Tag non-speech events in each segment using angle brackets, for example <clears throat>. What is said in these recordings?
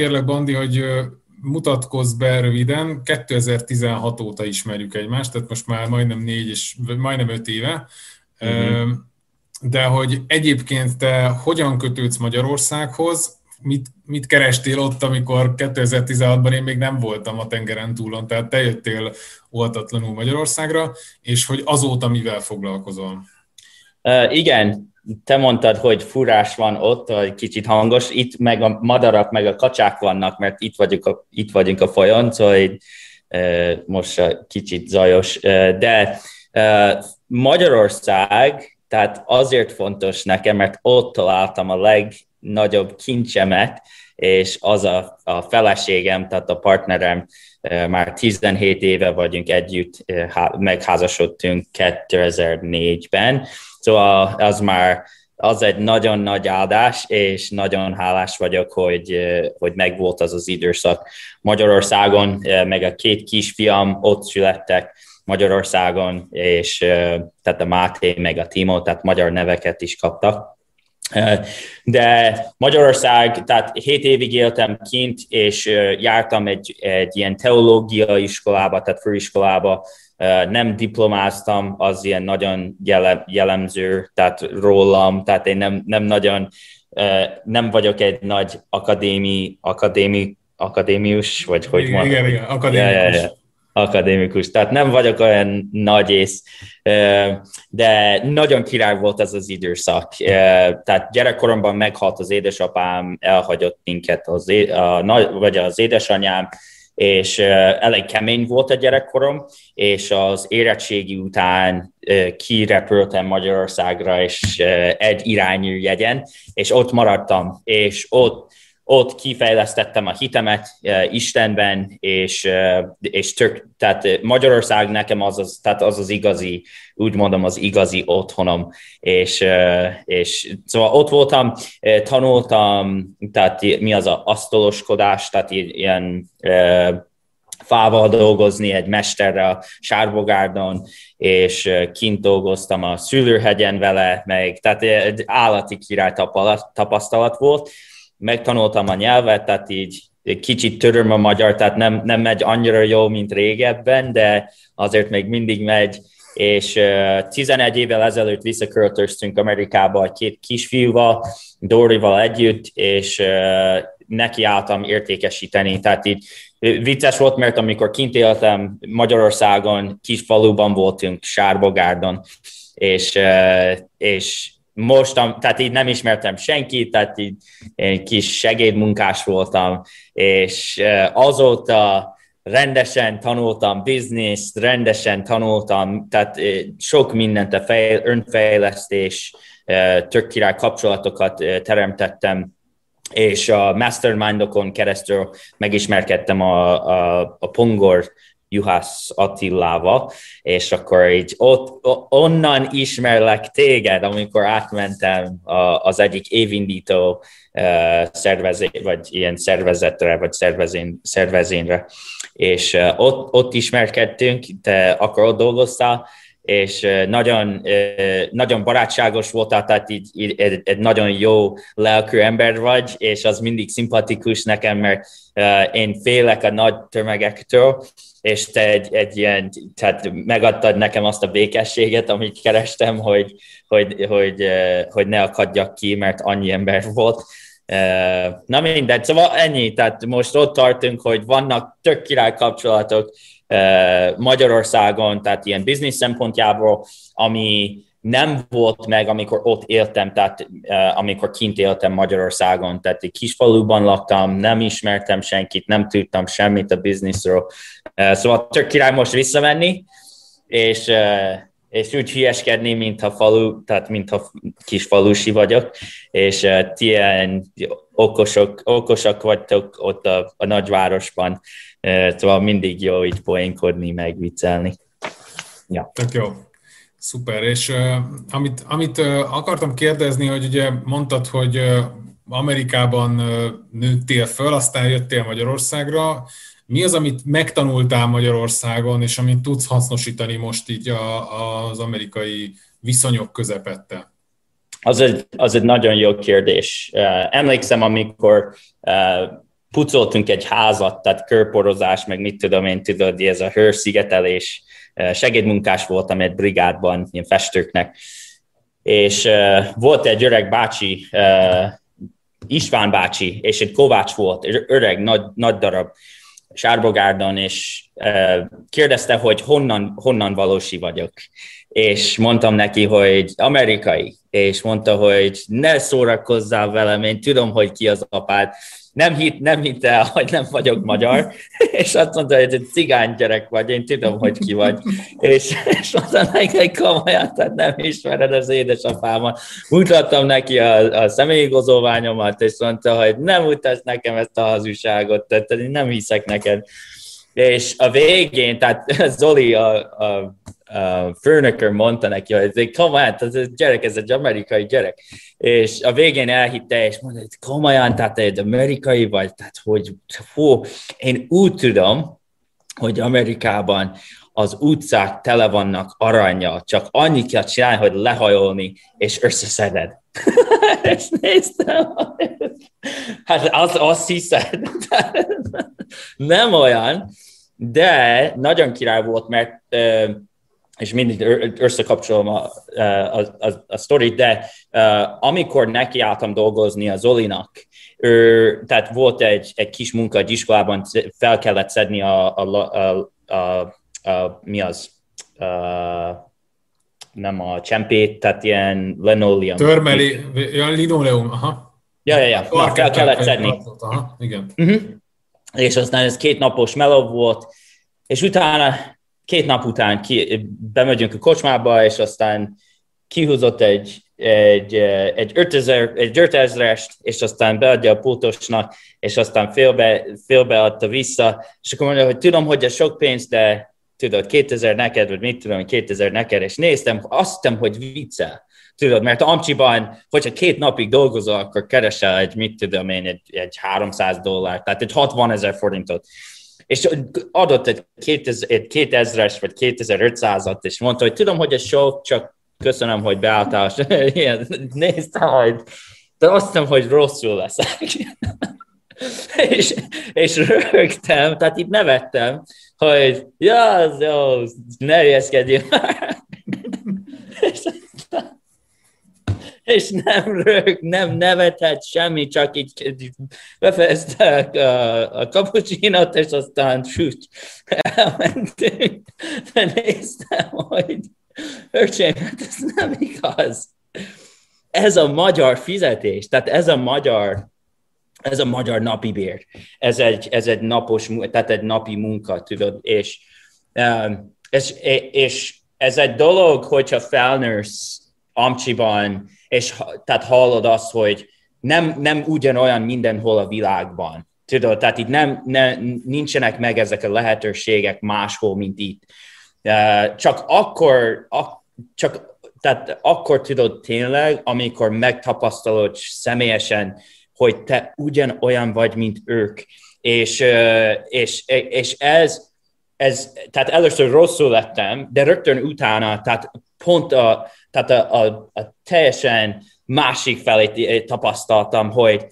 kérlek, Bandi, hogy mutatkozz be röviden. 2016 óta ismerjük egymást, tehát most már majdnem négy és majdnem öt éve. Uh-huh. De hogy egyébként te hogyan kötődsz Magyarországhoz, mit, mit kerestél ott, amikor 2016-ban én még nem voltam a tengeren túlon, tehát te jöttél oltatlanul Magyarországra, és hogy azóta mivel foglalkozol? Uh, igen, te mondtad, hogy furás van ott, vagy kicsit hangos, itt meg a madarak, meg a kacsák vannak, mert itt vagyunk a, itt vagyunk a folyón, szóval így, most kicsit zajos, de Magyarország, tehát azért fontos nekem, mert ott találtam a legnagyobb kincsemet, és az a, a feleségem, tehát a partnerem, már 17 éve vagyunk együtt, megházasodtunk 2004-ben, szóval az már az egy nagyon nagy áldás, és nagyon hálás vagyok, hogy, hogy megvolt az az időszak Magyarországon, meg a két kisfiam ott születtek Magyarországon, és tehát a Máté meg a Timo, tehát magyar neveket is kaptak. De Magyarország, tehát 7 évig éltem kint, és jártam egy, egy ilyen teológiai iskolába, tehát főiskolába, nem diplomáztam, az ilyen nagyon jellemző, tehát rólam, tehát én nem, nem nagyon, nem vagyok egy nagy akadémi, akadémi, akadémius, vagy hogy igen, mondom. Igen, igen, akadémikus. Ja, ja, ja akadémikus, tehát nem vagyok olyan nagy ész, de nagyon király volt ez az időszak. Tehát gyerekkoromban meghalt az édesapám, elhagyott minket, az, a, vagy az édesanyám, és elég kemény volt a gyerekkorom, és az érettségi után kirepültem Magyarországra, és egy irányú jegyen, és ott maradtam, és ott ott kifejlesztettem a hitemet uh, Istenben, és, uh, és tök, tehát Magyarország nekem az az, tehát az az igazi, úgy mondom, az igazi otthonom, és, uh, és szóval ott voltam, tanultam, tehát mi az a asztaloskodás, tehát ilyen fával dolgozni egy mesterre a Sárbogárdon, és kint dolgoztam a Szülőhegyen vele, meg tehát állati király tapasztalat volt, megtanultam a nyelvet, tehát így kicsit töröm a magyar, tehát nem, nem megy annyira jó, mint régebben, de azért még mindig megy, és uh, 11 évvel ezelőtt visszaköltöztünk Amerikába egy két kisfiúval, Dorival együtt, és uh, neki álltam értékesíteni, tehát így vicces volt, mert amikor kint éltem Magyarországon, kis faluban voltunk, Sárbogárdon, és, uh, és most, tehát így nem ismertem senkit, tehát így egy kis segédmunkás voltam, és azóta rendesen tanultam bizniszt, rendesen tanultam, tehát sok mindent a fejl, önfejlesztés, tök király kapcsolatokat teremtettem, és a mastermindokon keresztül megismerkedtem a, a, a Pongor Juhász Attilával, és akkor így ott, onnan ismerlek téged, amikor átmentem az egyik évindító szervezé, vagy ilyen szervezetre, vagy szervezén, szervezénre, és ott, ott ismerkedtünk, te akkor ott dolgoztál, és nagyon, nagyon barátságos voltál, tehát így, így egy, egy nagyon jó lelkű ember vagy, és az mindig szimpatikus nekem, mert én félek a nagy tömegektől, és te egy, egy ilyen, tehát megadtad nekem azt a békességet, amit kerestem, hogy, hogy, hogy, hogy ne akadjak ki, mert annyi ember volt. Na mindegy, szóval ennyi, tehát most ott tartunk, hogy vannak tök király kapcsolatok Magyarországon, tehát ilyen biznisz szempontjából, ami nem volt meg, amikor ott éltem, tehát amikor kint éltem Magyarországon, tehát egy kis faluban laktam, nem ismertem senkit, nem tudtam semmit a bizniszről. Szóval tök király most visszamenni, és, és úgy hülyeskedni, mintha falu, tehát mintha kis falusi vagyok, és ti ilyen okosok, okosak vagytok ott a, a nagyvárosban, szóval mindig jó így poénkodni, meg viccelni. Ja. Tök jó. Szuper, és uh, amit, amit uh, akartam kérdezni, hogy ugye mondtad, hogy uh, Amerikában uh, nőttél föl, aztán jöttél Magyarországra. Mi az, amit megtanultál Magyarországon, és amit tudsz hasznosítani most így a, az amerikai viszonyok közepette? Az egy, az egy nagyon jó kérdés. Uh, emlékszem, amikor uh, pucoltunk egy házat, tehát körporozás, meg mit tudom én, tudod, ez a hőrszigetelés, segédmunkás voltam egy brigádban, ilyen festőknek, és uh, volt egy öreg bácsi, uh, István bácsi, és egy Kovács volt, öreg, nagy, nagy darab, Sárbogárdon, és uh, kérdezte, hogy honnan, honnan valósi vagyok. És mondtam neki, hogy amerikai, és mondta, hogy ne szórakozzál velem, én tudom, hogy ki az apád, nem, hit, nem hitt el, hogy nem vagyok magyar, <laughs> és azt mondta, hogy egy cigány gyerek vagy, én tudom, hogy ki vagy. És, és mondta neki komolyan, tehát nem ismered az édesapámat. Mutattam neki a, a személyigazolványomat, és mondta, hogy nem mutasd nekem ezt a hazugságot, tehát én nem hiszek neked. És a végén, tehát Zoli, a, a uh, főnökör mondta neki, hogy komolyan, ez a gyerek, ez egy amerikai gyerek. És a végén elhitte, és mondta, hogy komolyan, tehát egy amerikai vagy, tehát hogy, hú, én úgy tudom, hogy Amerikában az utcák tele vannak aranya, csak annyit kell csinálni, hogy lehajolni, és összeszeded. <laughs> és néztem, hát az, azt hiszed, <laughs> nem olyan, de nagyon király volt, mert és mindig összekapcsolom a, a, a, a sztorit, de uh, amikor nekiálltam dolgozni a Zolinak, ő, tehát volt egy, egy kis munka egy iskolában, fel kellett szedni a, a, a, a, a mi az, uh, nem a csempét, tehát ilyen linoleum. Törmeli, olyan linoleum, aha. Ja, ja, ja, Na, fel kellett szedni. Aha, igen. Uh-huh. És aztán ez két napos meló volt, és utána két nap után ki, bemegyünk a kocsmába, és aztán kihúzott egy, egy, egy, 5000, egy 5000-est, és aztán beadja a pultosnak, és aztán félbe, félbe adta vissza, és akkor mondja, hogy tudom, hogy ez sok pénz, de tudod, 2000 neked, vagy mit tudom, 2000 neked, és néztem, azt hittem, hogy viccel. Tudod, mert Amcsiban, hogyha két napig dolgozol, akkor keresel egy, mit tudom én, egy, egy 300 dollár, tehát egy 60 ezer forintot és adott egy 2000-es vagy 2500-at, és mondta, hogy tudom, hogy ez sok, csak köszönöm, hogy beálltál, <laughs> ilyen, néztem majd, de azt hiszem, hogy rosszul leszek. <laughs> és, és rögtem, tehát itt nevettem, hogy ja, az jó, ne már <laughs> és nem rög, nem nevetett semmi, csak így, befejezte a, a kapucsinot, és aztán süt, elmentünk. De néztem, hogy öcsém, hát ez nem igaz. Ez a magyar fizetés, tehát ez a magyar ez a magyar napi bér. Ez egy, ez egy napos, tehát egy napi munka, tudod, és, és, és ez egy dolog, hogyha felnősz Amcsiban, és tehát hallod azt, hogy nem, nem ugyanolyan mindenhol a világban. Tudod, tehát itt nem, ne, nincsenek meg ezek a lehetőségek máshol, mint itt. Csak akkor, csak, tehát akkor tudod tényleg, amikor megtapasztalod személyesen, hogy te ugyanolyan vagy, mint ők. És, és, és ez, ez, tehát először rosszul lettem, de rögtön utána, tehát pont a, tehát a, a, a teljesen másik felé tapasztaltam, hogy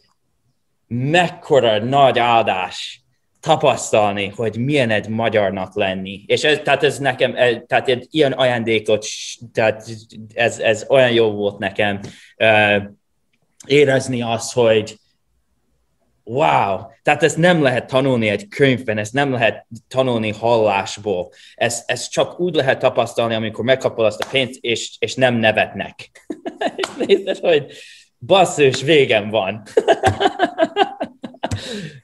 mekkora nagy áldás tapasztalni, hogy milyen egy magyarnak lenni. És ez, tehát ez nekem, tehát egy ilyen ajándékot, tehát ez, ez olyan jó volt nekem uh, érezni azt, hogy wow, tehát ezt nem lehet tanulni egy könyvben, ezt nem lehet tanulni hallásból. Ezt, ezt csak úgy lehet tapasztalni, amikor megkapod azt a pénzt, és, és nem nevetnek. <laughs> és nézed, hogy basszus, végem van. <laughs>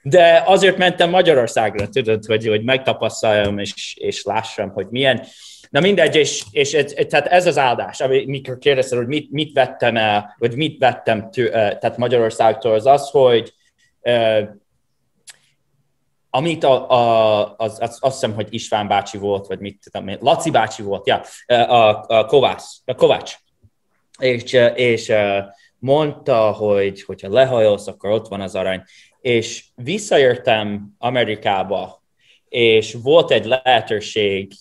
De azért mentem Magyarországra, tudod, hogy, hogy megtapasztaljam, és, és lássam, hogy milyen. Na mindegy, és, és ez, tehát ez az áldás, amikor kérdezted, hogy mit, mit vettem el, vagy mit vettem tő, tehát Magyarországtól, az az, hogy amit a, a, az, az, azt hiszem, hogy István bácsi volt, vagy mit tudom én, Laci bácsi volt, ja, a, a, Kovács, a Kovács. És, és mondta, hogy hogyha lehajolsz, akkor ott van az arany. És visszajöttem Amerikába, és volt egy lehetőség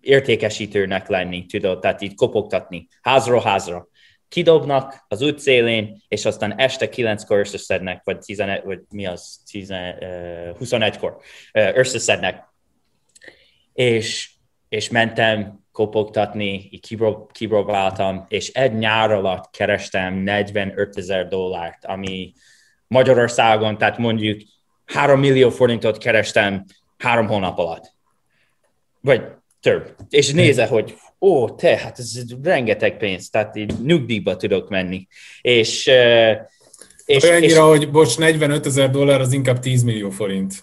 értékesítőnek lenni, tudod, tehát így kopogtatni, házról házra kidobnak az útszélén, és aztán este 9-kor összeszednek, vagy, 11, vagy mi az, 10, 21-kor összeszednek. És, és mentem kopogtatni, kipróbáltam, és egy nyár alatt kerestem 45 ezer dollárt, ami Magyarországon, tehát mondjuk 3 millió forintot kerestem három hónap alatt. Vagy több. És nézze, hogy ó, te, hát ez rengeteg pénz, tehát így nyugdíjba tudok menni. És, és, Olyannyira, és, hogy bocs, 45 ezer dollár az inkább 10 millió forint.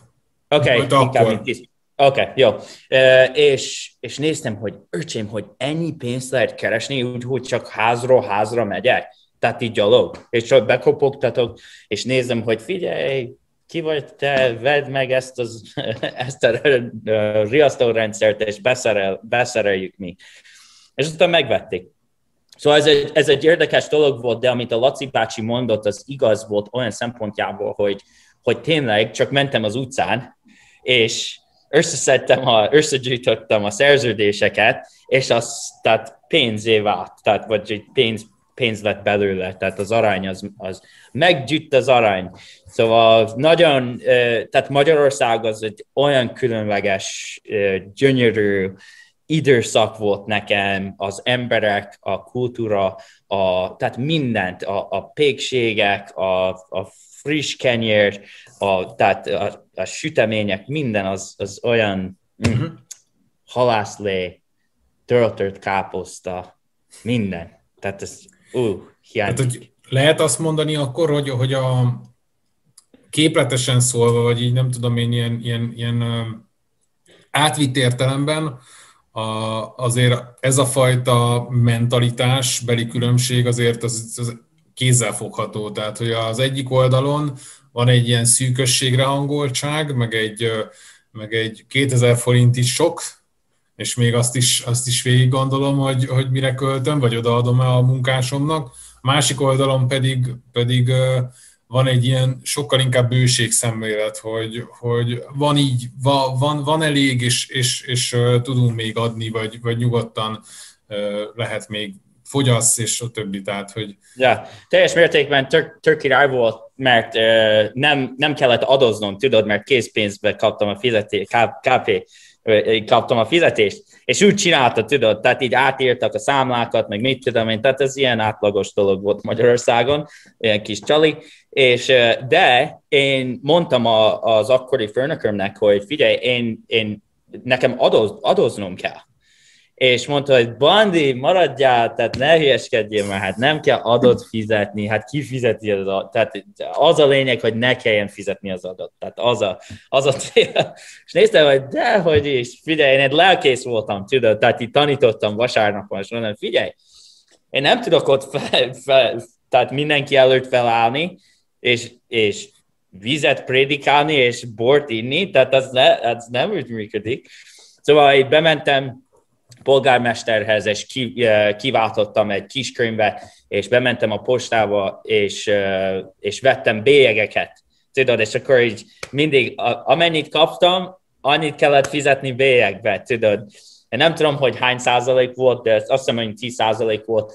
Oké, okay, inkább 10. Oké, okay, jó. Uh, és, és néztem, hogy öcsém, hogy ennyi pénzt lehet keresni, úgyhogy csak házról házra megyek. Tehát így gyalog. És csak bekopogtatok, és nézem, hogy figyelj, ki vagy te, vedd meg ezt, az, <laughs> ezt a riasztórendszert, és beszerel, beszereljük mi. És aztán megvették. Szóval ez egy, ez egy érdekes dolog volt, de amit a Laci bácsi mondott, az igaz volt olyan szempontjából, hogy, hogy tényleg csak mentem az utcán, és összeszedtem, a, összegyűjtöttem a szerződéseket, és az tehát pénzé vált, tehát vagy pénz, pénz lett belőle, tehát az arány az, az meggyűjt az arány. Szóval nagyon, tehát Magyarország az egy olyan különleges, gyönyörű időszak volt nekem, az emberek, a kultúra, a, tehát mindent, a, a pékségek, a, a friss kenyér, a, tehát a, a sütemények, minden az, az olyan mm, halászlé, töltött káposzta, minden. Tehát ez, hiányzik. Hát, hogy lehet azt mondani akkor, hogy, hogy a képletesen szólva, vagy így nem tudom én, ilyen, ilyen, ilyen átvitt értelemben, a, azért ez a fajta mentalitás, beli különbség azért az, az kézzelfogható. Tehát, hogy az egyik oldalon van egy ilyen szűkösségre hangoltság, meg egy, meg egy 2000 forint is sok, és még azt is, azt is végig gondolom, hogy, hogy mire költöm, vagy odaadom el a munkásomnak. A másik oldalon pedig, pedig van egy ilyen sokkal inkább bőségszemlélet, hogy, hogy van így, van, van, van elég, és, és, és tudunk még adni, vagy, vagy nyugodtan lehet még fogyasz, és a többi, tehát, hogy... Ja, teljes mértékben tök, tök király volt, mert uh, nem, nem kellett adoznom, tudod, mert készpénzbe kaptam a fizetést, KP, kaptam a fizetést, és úgy csinálta, tudod, tehát így átírtak a számlákat, meg mit tudom én, tehát ez ilyen átlagos dolog volt Magyarországon, ilyen kis csali, és de én mondtam a, az akkori főnökömnek, hogy figyelj, én, én nekem adoz, adoznom kell és mondta, hogy Bandi, maradjál, tehát ne hülyeskedjél, mert hát nem kell adott fizetni, hát ki fizeti az adott, tehát az a lényeg, hogy ne kelljen fizetni az adott, tehát az a, az a cél. És néztem, hogy de, hogy is, figyelj, én egy lelkész voltam, tudod, tehát itt tanítottam vasárnapon, és mondom, figyelj, én nem tudok ott fel, fel, tehát mindenki előtt felállni, és, és vizet prédikálni, és bort inni, tehát az, ne, az nem úgy működik. Szóval itt bementem, polgármesterhez, és eh, kiváltottam egy kis könyvet, és bementem a postába, és, eh, és vettem bélyegeket. Tudod, és akkor így mindig, amennyit kaptam, annyit kellett fizetni bélyegbe, tudod. Én nem tudom, hogy hány százalék volt, de azt hiszem, hogy 10 százalék volt,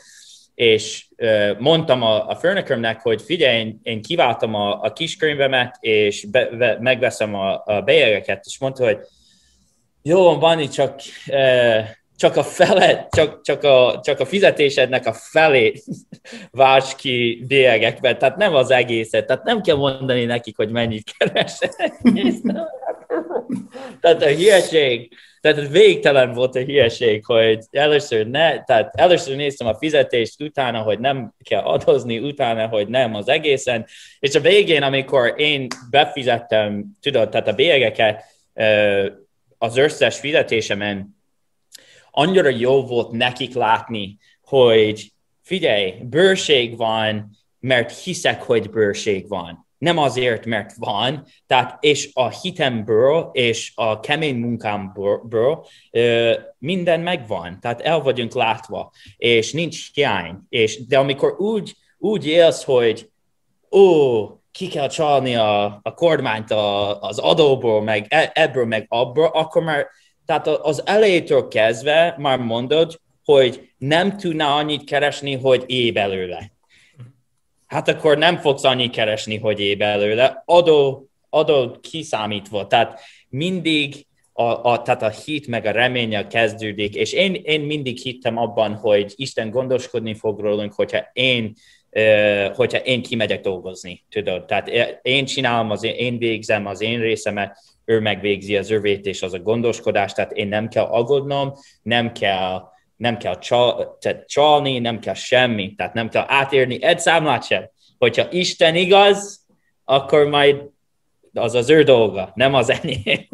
és uh, mondtam a, a főnökömnek, hogy figyelj, én, én kiváltam a, a kiskönyvemet, és be, be, megveszem a, a bélyegeket, és mondta, hogy jó, van, csak uh, csak a fele, csak, csak, a, csak a fizetésednek a felét <laughs> válts ki bélyegekben, tehát nem az egészet, tehát nem kell mondani nekik, hogy mennyit keresek. <laughs> tehát a hülyeség, tehát végtelen volt a hülyeség, hogy először ne, tehát először néztem a fizetést, utána, hogy nem kell adozni, utána, hogy nem az egészen, és a végén, amikor én befizettem, tudod, tehát a bélyegeket az összes fizetésemen, annyira jó volt nekik látni, hogy figyelj, bőrség van, mert hiszek, hogy bőrség van. Nem azért, mert van, tehát és a hitemből és a kemény munkámből minden megvan, tehát el vagyunk látva, és nincs hiány. És, de amikor úgy, úgy élsz, hogy ó, ki kell csalni a, a kormányt a, az adóból, meg e, ebből, meg abból, akkor már tehát az elejétől kezdve már mondod, hogy nem tudná annyit keresni, hogy é belőle. Hát akkor nem fogsz annyit keresni, hogy é belőle, adó, adó kiszámítva. Tehát mindig a, a, tehát a hit meg a reménye kezdődik, és én, én mindig hittem abban, hogy Isten gondoskodni fog rólunk, hogyha én hogyha én kimegyek dolgozni, tudod. Tehát én csinálom, az én, én végzem az én részemet, ő megvégzi az övét, és az a gondoskodás, tehát én nem kell aggódnom, nem kell, nem kell csal, tehát csalni, nem kell semmi, tehát nem kell átérni egy számlát sem. Hogyha Isten igaz, akkor majd az az ő dolga, nem az enyém.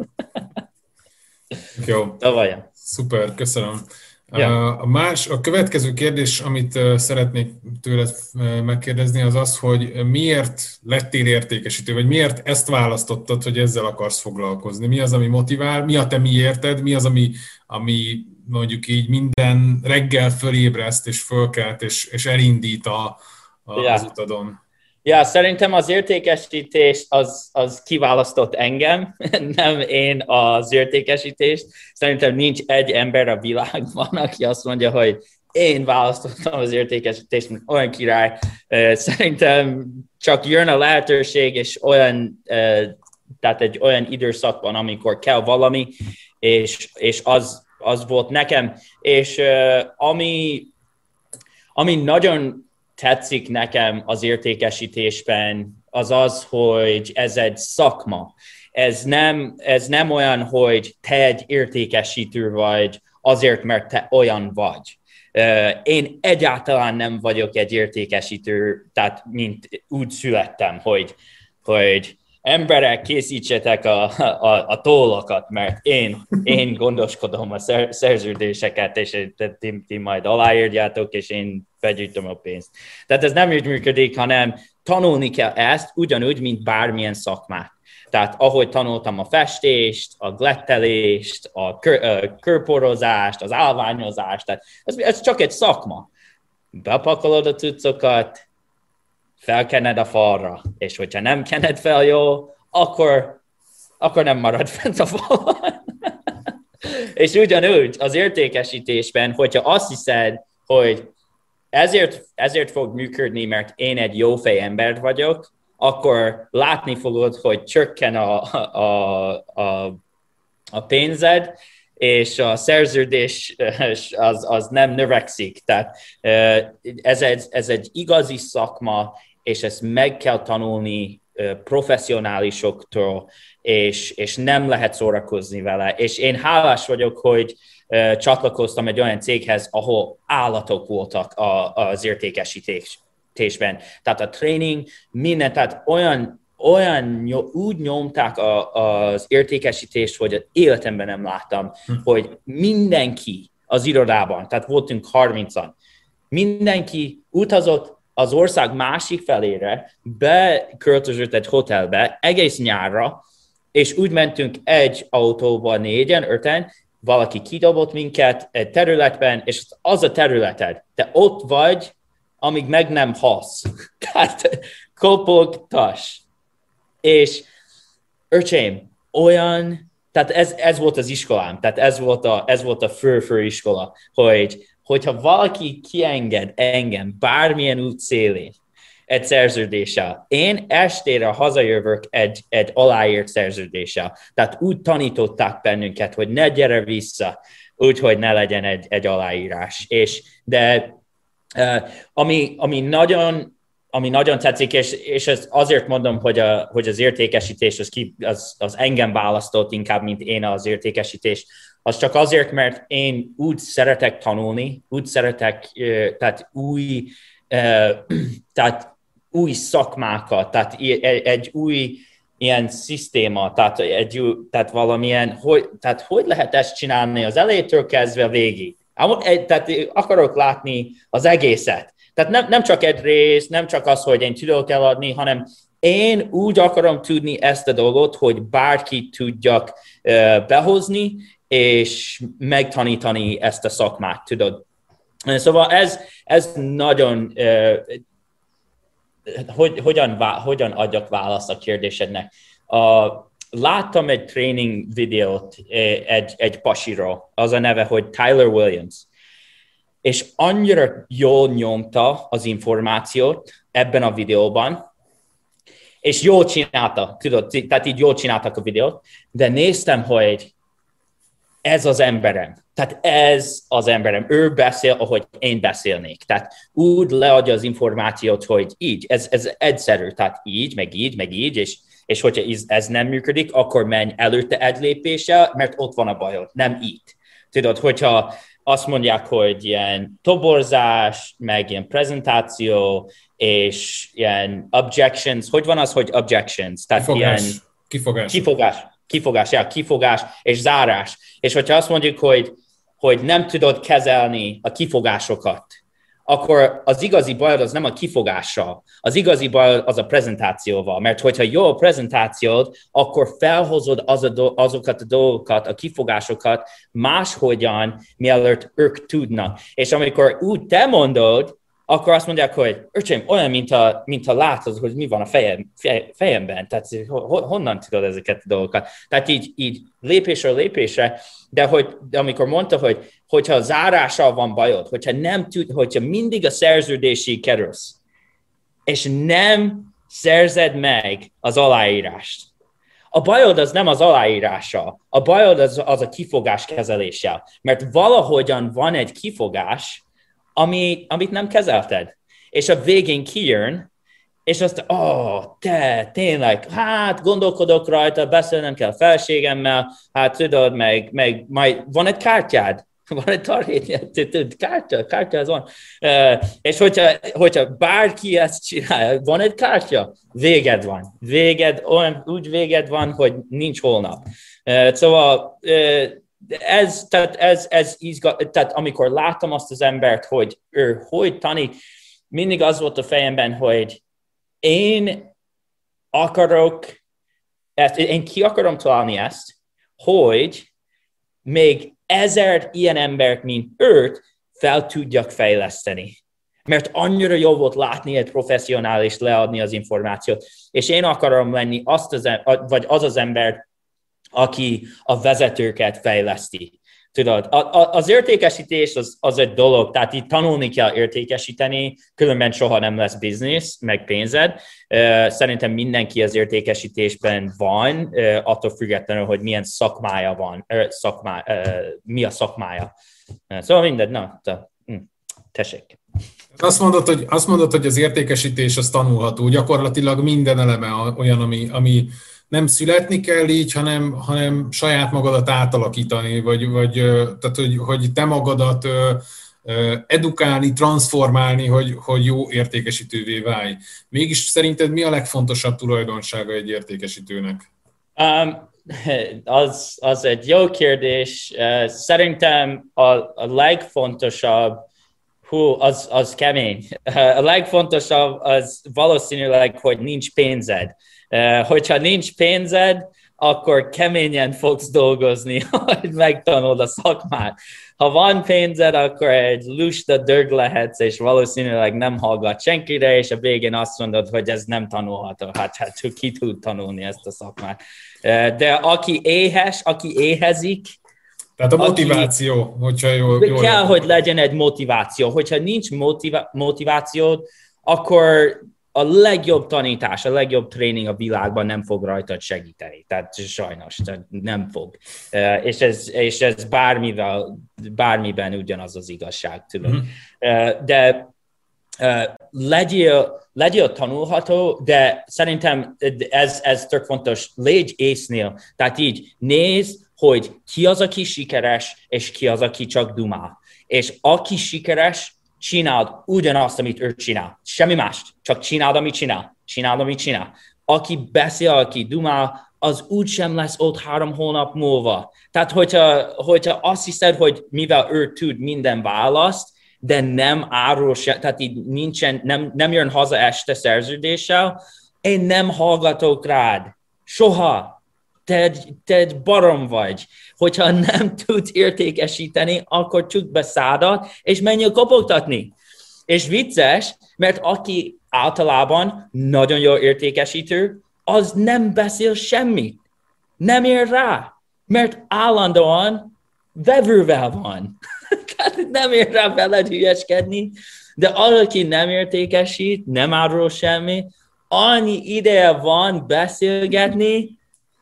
Jó. Tavalyan. Szuper, köszönöm. Ja. A, más, a következő kérdés, amit szeretnék tőled megkérdezni, az az, hogy miért lettél értékesítő, vagy miért ezt választottad, hogy ezzel akarsz foglalkozni? Mi az, ami motivál? Mi a te miérted? Mi az, ami, ami mondjuk így minden reggel fölébreszt, és fölkelt, és, és elindít a, a, ja. az utadon? Ja, szerintem az értékesítés az, az kiválasztott engem, <laughs> nem én az értékesítést. Szerintem nincs egy ember a világban, aki azt mondja, hogy én választottam az értékesítést, mint olyan király. Szerintem csak jön a lehetőség, és olyan, tehát egy olyan időszakban, amikor kell valami, és, és az, az volt nekem. És ami, ami nagyon tetszik nekem az értékesítésben, az az, hogy ez egy szakma. Ez nem, ez nem olyan, hogy te egy értékesítő vagy azért, mert te olyan vagy. Én egyáltalán nem vagyok egy értékesítő, tehát mint úgy születtem, hogy, hogy emberek, készítsetek a, a, a tollakat, mert én, én gondoskodom a szerződéseket, és ti, ti majd aláírjátok, és én begyűjtöm a pénzt. Tehát ez nem úgy működik, hanem tanulni kell ezt ugyanúgy, mint bármilyen szakmát. Tehát ahogy tanultam a festést, a glettelést, a kör, körporozást, az állványozást, tehát ez, ez csak egy szakma. Bepakolod a cuccokat, felkened a falra, és hogyha nem kened fel jó, akkor, akkor nem marad <laughs> fent a falon. és ugyanúgy az értékesítésben, hogyha azt hiszed, hogy ezért, ezért fog működni, mert én egy jó fej ember vagyok, akkor látni fogod, hogy csökken a, a, a, a pénzed, és a szerződés az, az nem növekszik. Tehát ez egy, ez egy igazi szakma, és ezt meg kell tanulni professzionálisoktól, és, és nem lehet szórakozni vele. És én hálás vagyok, hogy csatlakoztam egy olyan céghez, ahol állatok voltak a, az értékesítésben. Tehát a training, minden, tehát olyan, olyan úgy nyomták a, az értékesítést, hogy az életemben nem láttam, hm. hogy mindenki az irodában, tehát voltunk 30-an, mindenki utazott az ország másik felére, beköltözött egy hotelbe egész nyárra, és úgy mentünk egy autóba négyen, öten, valaki kidobott minket egy területben, és az a területed, te ott vagy, amíg meg nem hasz. <laughs> Tehát kopogtas. És öcsém, olyan, tehát ez, ez volt az iskolám, tehát ez volt a, ez volt a fő-fő iskola, hogy hogyha valaki kienged engem bármilyen út szélén, egy szerződéssel. Én estére hazajövök egy, egy aláírt szerződéssel. Tehát úgy tanították bennünket, hogy ne gyere vissza, úgyhogy ne legyen egy, egy aláírás. És, de ami, ami nagyon ami nagyon tetszik, és, és ez azért mondom, hogy, a, hogy az értékesítés az, ki, az, az engem választott inkább, mint én az értékesítést, az csak azért, mert én úgy szeretek tanulni, úgy szeretek, tehát új, <clears throat> tehát új szakmákat, tehát egy új ilyen szisztéma, tehát, egy, tehát valamilyen, hogy, tehát hogy lehet ezt csinálni az elejétől kezdve végig. Tehát akarok látni az egészet. Tehát nem, nem csak egy rész, nem csak az, hogy én tudok eladni, hanem én úgy akarom tudni ezt a dolgot, hogy bárki tudjak behozni, és megtanítani ezt a szakmát, tudod. Szóval ez, ez nagyon, uh, hogy, hogyan, hogyan adjak választ a kérdésednek. Uh, láttam egy training videót egy, egy pasiról, az a neve, hogy Tyler Williams. és annyira jól nyomta az információt ebben a videóban, és jól csinálta, tudod, tehát így jól csináltak a videót, de néztem, hogy ez az emberem. Tehát ez az emberem. Ő beszél, ahogy én beszélnék. Tehát úgy leadja az információt, hogy így, ez, ez egyszerű. Tehát így, meg így, meg így, és, és hogyha ez, ez nem működik, akkor menj előtte egy lépéssel, mert ott van a bajod, nem így. Tudod, hogyha azt mondják, hogy ilyen toborzás, meg ilyen prezentáció, és ilyen objections, hogy van az, hogy objections? Tehát kifogás. ilyen kifogás. Kifogás, kifogás, ja, kifogás és zárás. És hogyha azt mondjuk, hogy, hogy nem tudod kezelni a kifogásokat, akkor az igazi baj az nem a kifogással, az igazi baj az a prezentációval, mert hogyha jó a prezentációd, akkor felhozod az a do- azokat a dolgokat, a kifogásokat máshogyan, mielőtt ők tudnak. És amikor úgy te mondod, akkor azt mondják, hogy öcsém, olyan, mint a, mint a látod, hogy mi van a fejem, fejemben, tehát honnan tudod ezeket a dolgokat. Tehát így, így lépésről lépésre, de hogy de amikor mondta, hogy hogyha a zárással van bajod, hogyha nem tud, hogyha mindig a szerződési kerülsz, és nem szerzed meg az aláírást, a bajod az nem az aláírása, a bajod az, az a kifogás kezeléssel, mert valahogyan van egy kifogás, ami, amit nem kezelted. És a végén kijön, és azt, ó, oh, te, tényleg, hát gondolkodok rajta, beszélnem kell felségemmel, hát tudod, meg, meg majd van egy kártyád, <laughs> van egy tarhétja, <laughs> kártya, kártya az van. És hogyha, hogyha bárki ezt csinálja, van egy kártya, véged van. Véged, olyan, úgy véged van, hogy nincs holnap. Szóval ez, tehát, ez, ez izgat, tehát amikor láttam azt az embert, hogy ő hogy tanít, mindig az volt a fejemben, hogy én akarok, ezt, én ki akarom találni ezt, hogy még ezer ilyen embert, mint őt, fel tudjak fejleszteni. Mert annyira jó volt látni egy professzionális leadni az információt. És én akarom lenni azt az, vagy az az ember, aki a vezetőket fejleszti. Tudod, a, a, az értékesítés az, az egy dolog, tehát itt tanulni kell értékesíteni, különben soha nem lesz biznisz, meg pénzed. Szerintem mindenki az értékesítésben van, attól függetlenül, hogy milyen szakmája van, szakmá, mi a szakmája. Szóval mindegy, na, hm, tessék. Azt mondod, hogy, azt mondod, hogy az értékesítés az tanulható, gyakorlatilag minden eleme olyan, ami, ami nem születni kell így, hanem, hanem saját magadat átalakítani, vagy, vagy tehát, hogy, hogy te magadat edukálni, transformálni, hogy, hogy jó értékesítővé válj. Mégis szerinted mi a legfontosabb tulajdonsága egy értékesítőnek? Um, az, az egy jó kérdés. Szerintem a, a legfontosabb, hú, az, az kemény. A legfontosabb az valószínűleg, hogy nincs pénzed. Eh, hogyha nincs pénzed, akkor keményen fogsz dolgozni, <laughs> hogy megtanulod a szakmát. Ha van pénzed, akkor egy lusta dög lehetsz, és valószínűleg nem hallgat senkire, és a végén azt mondod, hogy ez nem tanulható. Hát, hát ki tud tanulni ezt a szakmát. Eh, de aki éhes, aki éhezik, tehát a motiváció, aki, hogyha jól, jól Kell, hogy legyen egy motiváció. Hogyha nincs motiva- motivációd, akkor a legjobb tanítás, a legjobb tréning a világban nem fog rajtad segíteni. Tehát sajnos, tehát nem fog. És ez, és ez bármivel, bármiben ugyanaz az igazság, tudom. Mm. De legyél, legyél tanulható, de szerintem ez, ez tök fontos, légy észnél. Tehát így nézd, hogy ki az, aki sikeres, és ki az, aki csak dumál. És aki sikeres, csináld ugyanazt, amit ő csinál. Semmi mást, csak csináld, amit csinál. Csináld, amit csinál. Aki beszél, aki dumál, az úgy sem lesz ott három hónap múlva. Tehát, hogyha, hogyha azt hiszed, hogy mivel ő tud minden választ, de nem árul se, tehát így nincsen, nem, nem jön haza este szerződéssel, én nem hallgatok rád. Soha te, te barom vagy. Hogyha nem <laughs> tudsz értékesíteni, akkor csukd be szádat, és menj a kopogtatni. És vicces, mert aki általában nagyon jó értékesítő, az nem beszél semmit. Nem ér rá, mert állandóan vevővel van. <laughs> Nem ér rá veled hülyeskedni, de az, aki nem értékesít, nem árul semmi, annyi ideje van beszélgetni,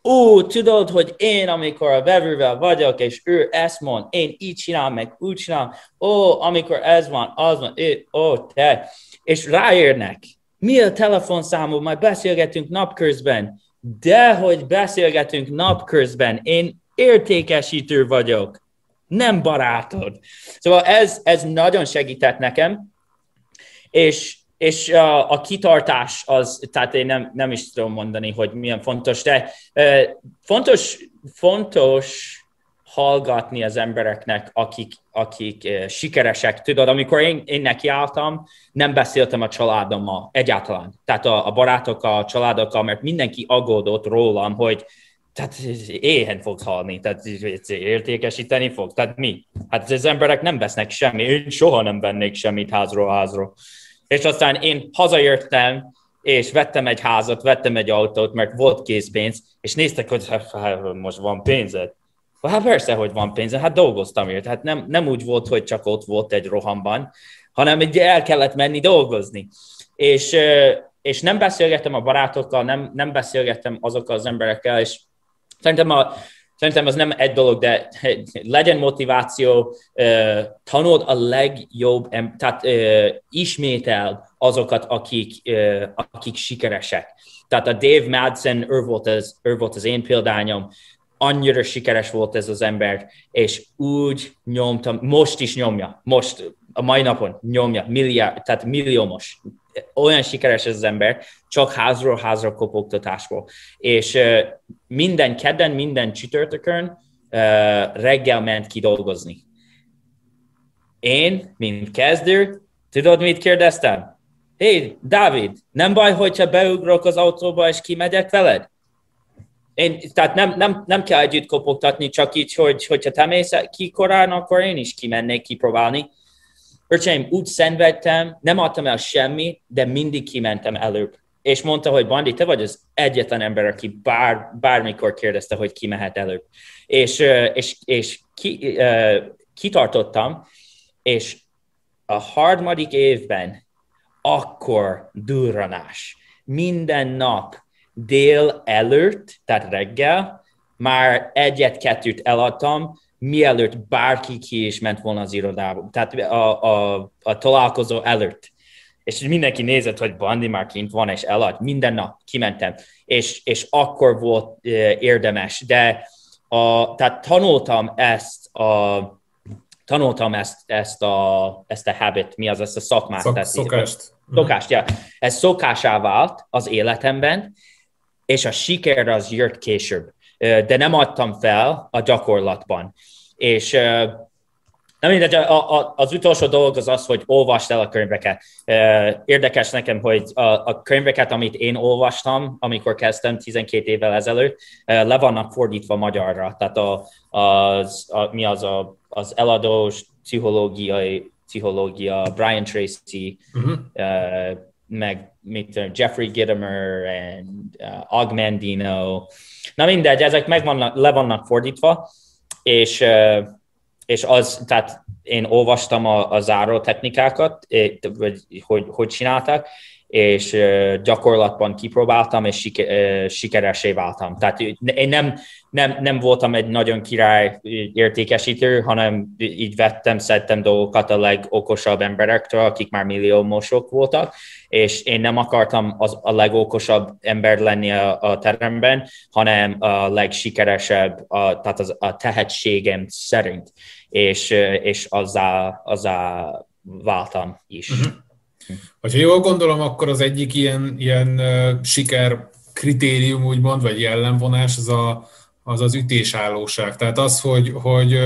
ó, tudod, hogy én, amikor a vevővel vagyok, és ő ezt mond, én így csinálom, meg úgy csinálom, ó, amikor ez van, az van, ő, ó, te, és ráérnek, mi a telefonszámú, majd beszélgetünk napközben, de hogy beszélgetünk napközben, én értékesítő vagyok, nem barátod. Szóval ez, ez nagyon segített nekem, és, és a, a kitartás az, tehát én nem, nem is tudom mondani, hogy milyen fontos, de fontos, fontos hallgatni az embereknek, akik, akik sikeresek. Tudod, amikor én, én nekiálltam, nem beszéltem a családommal egyáltalán. Tehát a, a barátokkal, a családokkal, mert mindenki aggódott rólam, hogy tehát éhen fog halni, tehát értékesíteni fog. Tehát mi? Hát az emberek nem vesznek semmi, én soha nem vennék semmit házról házról. És aztán én hazajöttem, és vettem egy házat, vettem egy autót, mert volt készpénz, és néztek, hogy hát, hát most van pénzed. Hát persze, hogy van pénzed, hát dolgoztam ért. Hát nem, nem úgy volt, hogy csak ott volt egy rohamban, hanem egy el kellett menni dolgozni. És, és nem beszélgettem a barátokkal, nem, nem beszélgettem azokkal az emberekkel, és Szerintem, a, szerintem az nem egy dolog, de <laughs> legyen motiváció, tanuld a legjobb, tehát ismétel azokat, akik, akik sikeresek. Tehát a Dave Madsen, ő volt az, ő volt az én példányom, annyira sikeres volt ez az ember, és úgy nyomtam, most is nyomja, most a mai napon nyomja, milliárd, tehát milliómos, olyan sikeres ez az ember, csak házról házra kopogtatásból. És minden kedden, minden csütörtökön reggel ment kidolgozni. Én, mint kezdő, tudod, mit kérdeztem? Hé, Dávid, nem baj, hogyha beugrok az autóba, és kimegyek veled? Én, tehát nem, nem, nem kell együtt kopogtatni, csak így, hogy hogyha te mész ki korán, akkor én is kimennék kipróbálni. Öcseim, úgy szenvedtem, nem adtam el semmi, de mindig kimentem előbb. És mondta, hogy Bandi, te vagy az egyetlen ember, aki bár, bármikor kérdezte, hogy ki mehet előbb. És, és, és ki, kitartottam, és a harmadik évben akkor durranás. Minden nap dél előtt, tehát reggel, már egyet-kettőt eladtam, mielőtt bárki ki is ment volna az irodába, tehát a, a, a találkozó előtt. És mindenki nézett, hogy Bandi már kint van, és elad. Minden nap kimentem, és, és akkor volt érdemes. De a, tehát tanultam ezt a tanultam ezt, ezt, a, ezt a habit, mi az, ezt a szakmát. Szok, tehát, szokást. Szokást, ja. Ez szokásá vált az életemben, és a siker az jött később de nem adtam fel a gyakorlatban. És nem mindegy, a, a, az utolsó dolog az az, hogy olvasd el a könyveket. Érdekes nekem, hogy a, a könyveket, amit én olvastam, amikor kezdtem 12 évvel ezelőtt, le vannak fordítva magyarra. Tehát a, az, a, mi az a, az eladós pszichológiai pszichológia, Brian Tracy, uh-huh. Uh, meg mit, Jeffrey Gitomer, and uh, Augmendino, Na mindegy, ezek meg vannak, le vannak fordítva, és, és az, tehát én olvastam a, a záró technikákat, vagy hogy, hogy csináltak, és gyakorlatban kipróbáltam, és sikeresé váltam. Tehát én nem, nem, nem voltam egy nagyon király értékesítő, hanem így vettem, szedtem dolgokat a legokosabb emberektől, akik már milliómosok voltak, és én nem akartam az, a legokosabb ember lenni a, a teremben, hanem a legsikeresebb, a, tehát az, a tehetségem szerint, és, és azzá, azzá váltam is. Uh-huh. Ha jól gondolom, akkor az egyik ilyen, ilyen siker kritérium, úgymond, vagy jellemvonás az a, az, az ütésállóság. Tehát az, hogy, hogy,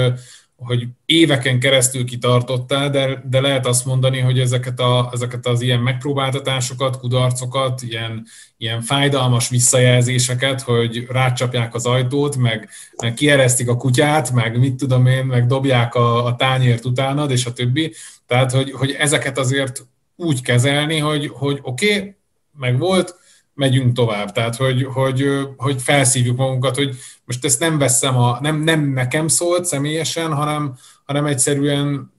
hogy éveken keresztül kitartottál, de, de lehet azt mondani, hogy ezeket, a, ezeket az ilyen megpróbáltatásokat, kudarcokat, ilyen, ilyen fájdalmas visszajelzéseket, hogy rácsapják az ajtót, meg, meg kieresztik a kutyát, meg mit tudom én, meg dobják a, a tányért utánad, és a többi. Tehát, hogy, hogy ezeket azért úgy kezelni, hogy, hogy oké, okay, meg volt, megyünk tovább. Tehát, hogy, hogy, hogy felszívjuk magunkat, hogy most ezt nem veszem, a, nem, nem nekem szólt személyesen, hanem, hanem egyszerűen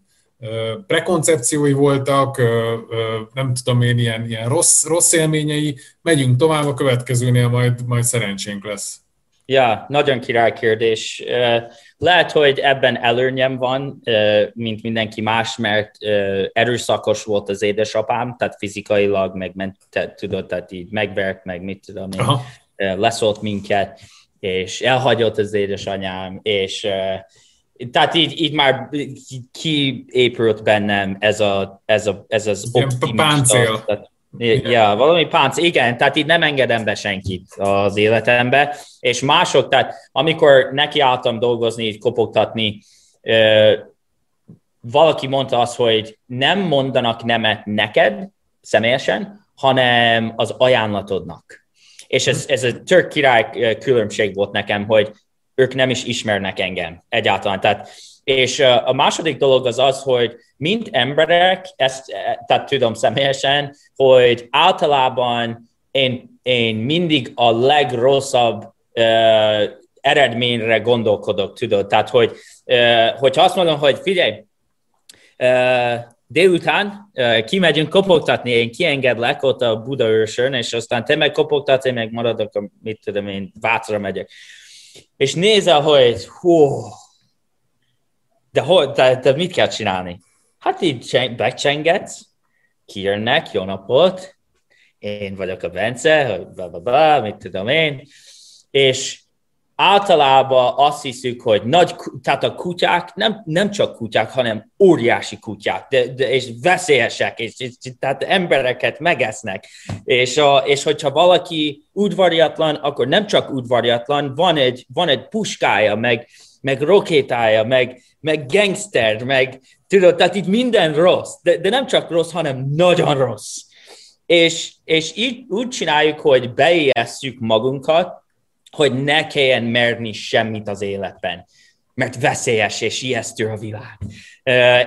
prekoncepciói voltak, nem tudom én, ilyen, ilyen rossz, rossz élményei, megyünk tovább, a következőnél majd, majd szerencsénk lesz. Ja, nagyon király kérdés. Lehet, hogy ebben előnyem van, mint mindenki más, mert erőszakos volt az édesapám, tehát fizikailag, meg ment, tehát, tudod, tehát így megvert, meg mit tudom én, leszólt minket, és elhagyott az édesanyám, és tehát így, így már kiépült bennem ez, a, ez, a, ez az optimista. Tehát, Ja, valami pánc, igen, tehát itt nem engedem be senkit az életembe, és mások, tehát amikor nekiálltam dolgozni, így kopogtatni, valaki mondta azt, hogy nem mondanak nemet neked személyesen, hanem az ajánlatodnak. És ez, ez a tök király különbség volt nekem, hogy ők nem is ismernek engem egyáltalán. Tehát és a második dolog az az, hogy mint emberek, ezt e, tehát tudom személyesen, hogy általában én, én mindig a legrosszabb uh, eredményre gondolkodok, tudod. Tehát, hogy uh, hogyha azt mondom, hogy figyelj, uh, délután uh, kimegyünk kopogtatni, én kiengedlek ott a Budaörsön, és aztán te meg kopogtatsz, én meg maradok, mit tudom én, Vácra megyek. És nézel, hogy hú, de, hol, de, de mit kell csinálni? Hát így becsengetsz, kijönnek, jó napot, én vagyok a Bence, bla, bla, bla, mit tudom én, és általában azt hiszük, hogy nagy, tehát a kutyák nem, nem csak kutyák, hanem óriási kutyák, de, de, és veszélyesek, és, és tehát embereket megesznek. És, a, és hogyha valaki udvariatlan, akkor nem csak udvariatlan, van egy, van egy puskája, meg, meg rokétája, meg, meg gangster, meg tudod, tehát itt minden rossz, de, de nem csak rossz, hanem nagyon rossz. És, és így úgy csináljuk, hogy beéjesszük magunkat, hogy ne kelljen merni semmit az életben, mert veszélyes és ijesztő a világ.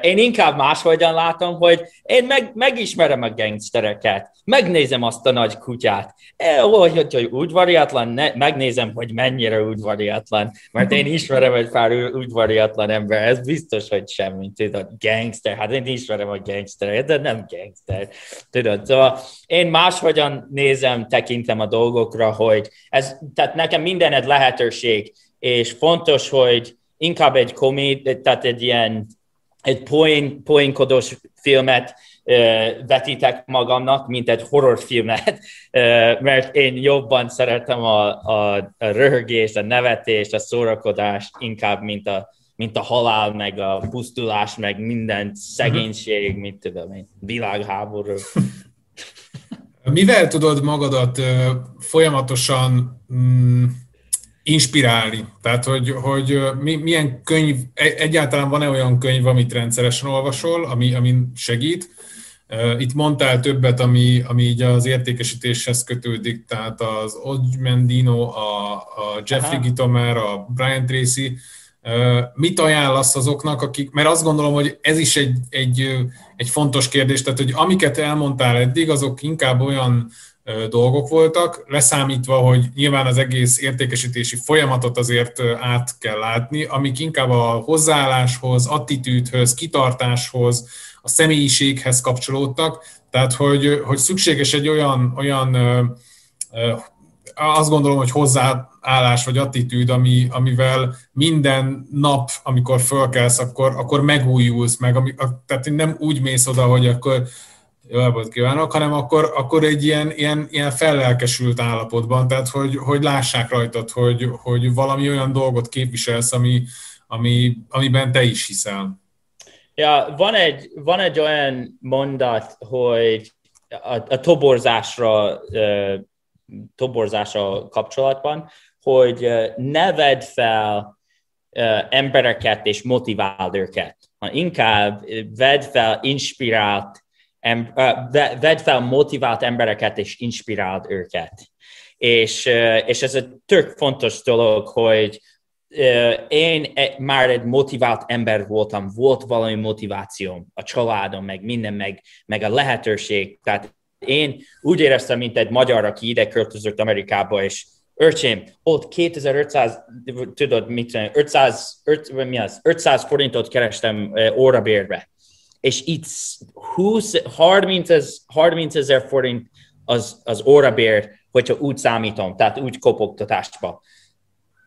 Én inkább máshogyan látom, hogy én meg, megismerem a gangstereket, megnézem azt a nagy kutyát, hogy, hogy, hogy udvariatlan, ne, megnézem, hogy mennyire udvariatlan, mert én ismerem egy pár udvariatlan ember, ez biztos, hogy semmi, tudod, gangster, hát én ismerem a gangster, de nem gangster, tudod, szóval én máshogyan nézem, tekintem a dolgokra, hogy ez, tehát nekem mindened lehetőség, és fontos, hogy inkább egy koméd, tehát egy ilyen egy poén, poénkodós filmet vetítek magamnak, mint egy horrorfilmet, mert én jobban szeretem a, a, a röhögést, a nevetést, a szórakodást inkább, mint a, mint a halál, meg a pusztulás, meg minden szegénység, mit tudom én, világháború. <laughs> Mivel tudod magadat folyamatosan mm, inspirálni. Tehát, hogy, hogy milyen könyv, e, egyáltalán van-e olyan könyv, amit rendszeresen olvasol, ami, ami segít. Itt mondtál többet, ami, ami így az értékesítéshez kötődik, tehát az Odj Mendino, a, a Jeffrey Gitomer, a Brian Tracy. Mit ajánlasz azoknak, akik, mert azt gondolom, hogy ez is egy, egy, egy fontos kérdés, tehát hogy amiket elmondtál eddig, azok inkább olyan dolgok voltak, leszámítva, hogy nyilván az egész értékesítési folyamatot azért át kell látni, amik inkább a hozzáálláshoz, attitűdhöz, kitartáshoz, a személyiséghez kapcsolódtak, tehát hogy, hogy szükséges egy olyan, olyan azt gondolom, hogy hozzáállás vagy attitűd, ami, amivel minden nap, amikor fölkelsz, akkor, akkor megújulsz, meg, ami, tehát nem úgy mész oda, hogy akkor jó napot kívánok, hanem akkor, akkor egy ilyen, ilyen, ilyen fellelkesült állapotban, tehát hogy, hogy lássák rajtad, hogy, hogy valami olyan dolgot képviselsz, ami, ami, amiben te is hiszel. Ja, van egy, van egy olyan mondat, hogy a, a toborzásra, uh, toborzásra kapcsolatban, hogy uh, ne vedd fel uh, embereket és motiváld őket, inkább vedd fel inspirált em, vedd fel motivált embereket, és inspiráld őket. És, és ez egy tök fontos dolog, hogy én már egy motivált ember voltam, volt valami motivációm, a családom, meg minden, meg, meg a lehetőség. Tehát én úgy éreztem, mint egy magyar, aki ide költözött Amerikába, és Öcsém, ott 2500, tudod mit mondani, 500, 5, mi az? 500 forintot kerestem órabérbe, és itt 20, 30, 30 ezer forint az, az órabér, hogyha úgy számítom, tehát úgy kopogtatásba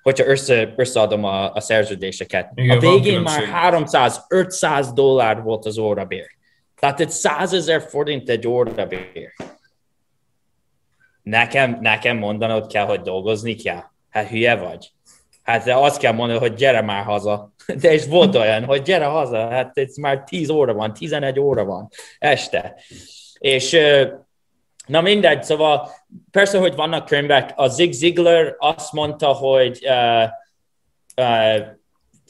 hogyha össze, összeadom a, a szerződéseket. Igen, a végén már 300-500 dollár volt az órabér. Tehát egy 100 ezer forint egy órabér. Nekem, nekem mondanod kell, hogy dolgozni kell. Hát hülye vagy. Hát azt kell mondani, hogy gyere már haza. <laughs> De is volt olyan, hogy gyere haza, hát ez már 10 óra van, 11 óra van este. És Na mindegy, szóval persze, hogy vannak könyvek. A Zig Ziglar azt mondta, hogy uh, uh,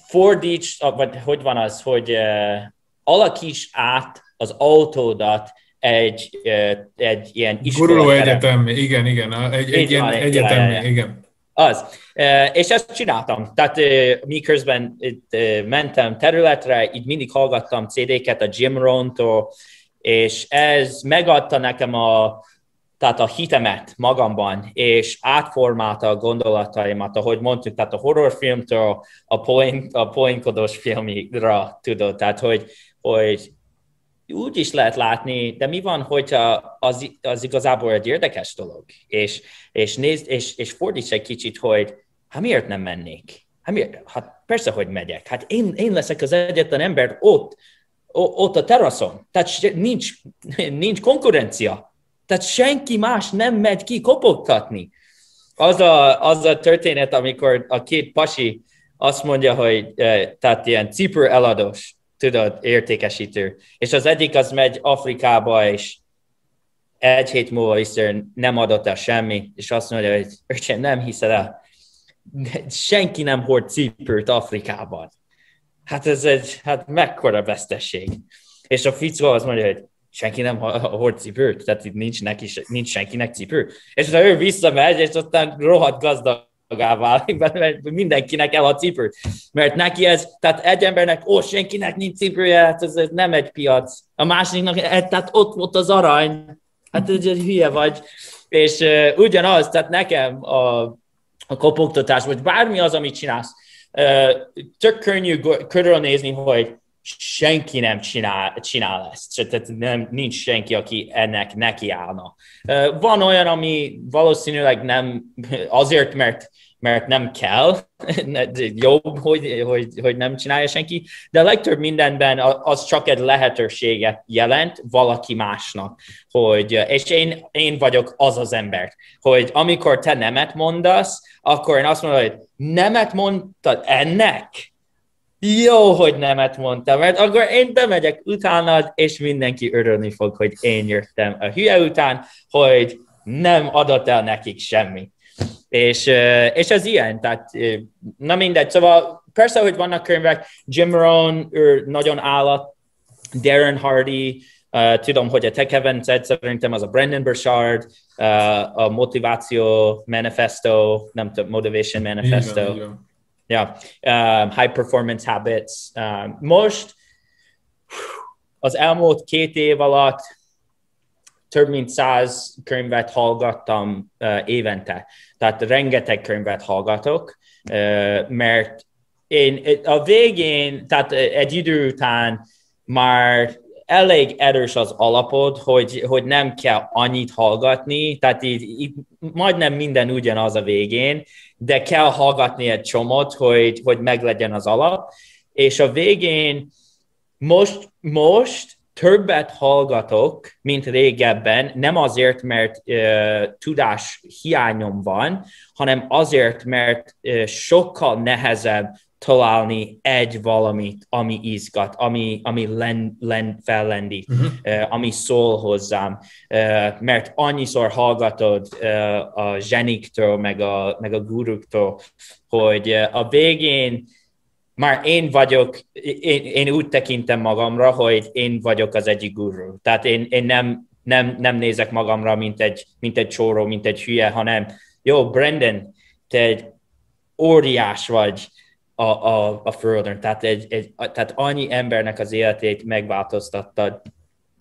fordíts, vagy hogy van az, hogy uh, alakíts át az autódat egy, uh, egy ilyen iskola. Guruló egyetem, igen, igen, egy, egy ilyen egyetem, igen. Az. És ezt csináltam. Tehát miközben itt, mentem területre, így mindig hallgattam CD-ket a Jim Rohn-tól, és ez megadta nekem a, tehát a hitemet magamban, és átformálta a gondolataimat, ahogy mondtuk, tehát a horrorfilmtől a, poén, a poénkodós filmira, tudod, tehát hogy, hogy úgy is lehet látni, de mi van, hogyha az, az igazából egy érdekes dolog, és, és, nézd, és, és fordíts egy kicsit, hogy hát miért nem mennék? Hát, miért? hát persze, hogy megyek. Hát én, én leszek az egyetlen ember ott, ott a teraszon. Tehát nincs, nincs konkurencia tehát senki más nem megy ki kopogtatni. Az a, az a történet, amikor a két pasi azt mondja, hogy eh, tehát ilyen cipő eladós, tudod, értékesítő. És az egyik az megy Afrikába, és egy hét múlva vissza nem adott el semmi, és azt mondja, hogy öcsém, nem hiszed el, senki nem hord cipőt Afrikában. Hát ez egy, hát mekkora vesztesség. És a fickó azt mondja, hogy senki nem hord cipőt, tehát itt nincs, neki, nincs senkinek cipő. És ha ő visszamegy, és aztán rohadt gazdag válik, <laughs> mert mindenkinek el a cipőt. Mert neki ez, tehát egy embernek, ó, senkinek nincs cipője, hát ez, ez nem egy piac. A másiknak, e, tehát ott volt az arany. Hát ez egy hülye vagy. És uh, ugyanaz, tehát nekem a, a kopogtatás, vagy bármi az, amit csinálsz, uh, tök könnyű körülnézni, hogy senki nem csinál, csinál ezt, tehát nem, nincs senki, aki ennek nekiállna. Van olyan, ami valószínűleg nem azért, mert mert nem kell, <laughs> jobb, hogy, hogy, hogy nem csinálja senki, de a legtöbb mindenben az csak egy lehetőséget jelent valaki másnak, hogy, és én, én vagyok az az ember, hogy amikor te nemet mondasz, akkor én azt mondom, hogy nemet mondtad ennek? Jó, hogy nemet mondtam, mert akkor én bemegyek utánad, és mindenki örülni fog, hogy én jöttem a hülye után, hogy nem adott el nekik semmi. És, és ez ilyen, tehát na mindegy, szóval persze, hogy vannak könyvek, Jim Rohn, ő nagyon állat, Darren Hardy, uh, tudom, hogy a te kevenced szerintem az a Brandon Burchard, uh, a Motiváció Manifesto, nem tudom, Motivation Manifesto. Igen, igen. Yeah, um, high performance habits. Um, most az elmúlt két év alatt több mint száz könyvet hallgattam uh, évente. Tehát rengeteg könyvet hallgatok, uh, mert én a végén, tehát egy idő után már elég erős az alapod, hogy, hogy nem kell annyit hallgatni, tehát így, így majdnem minden ugyanaz a végén, de kell hallgatni egy csomót, hogy, hogy meglegyen az alap, és a végén most, most többet hallgatok, mint régebben, nem azért, mert uh, tudás hiányom van, hanem azért, mert uh, sokkal nehezebb találni egy valamit, ami izgat, ami, ami len, len, fellendít, uh-huh. uh, ami szól hozzám, uh, mert annyiszor hallgatod uh, a zseniktől, meg a, meg a guruktól, hogy uh, a végén már én vagyok, én, én úgy tekintem magamra, hogy én vagyok az egyik guru. Tehát én, én nem, nem, nem nézek magamra, mint egy, mint egy csóró, mint egy hülye, hanem jó, Brandon, te egy óriás vagy, a, a, a Földön. Tehát, egy, egy, tehát annyi embernek az életét megváltoztattad,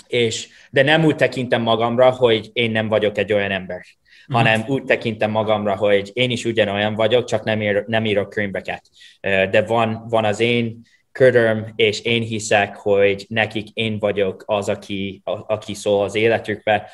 és, de nem úgy tekintem magamra, hogy én nem vagyok egy olyan ember, mm. hanem úgy tekintem magamra, hogy én is ugyanolyan vagyok, csak nem, ír, nem írok könyveket. De van, van az én köröm, és én hiszek, hogy nekik én vagyok az, aki, a, aki szól az életükbe.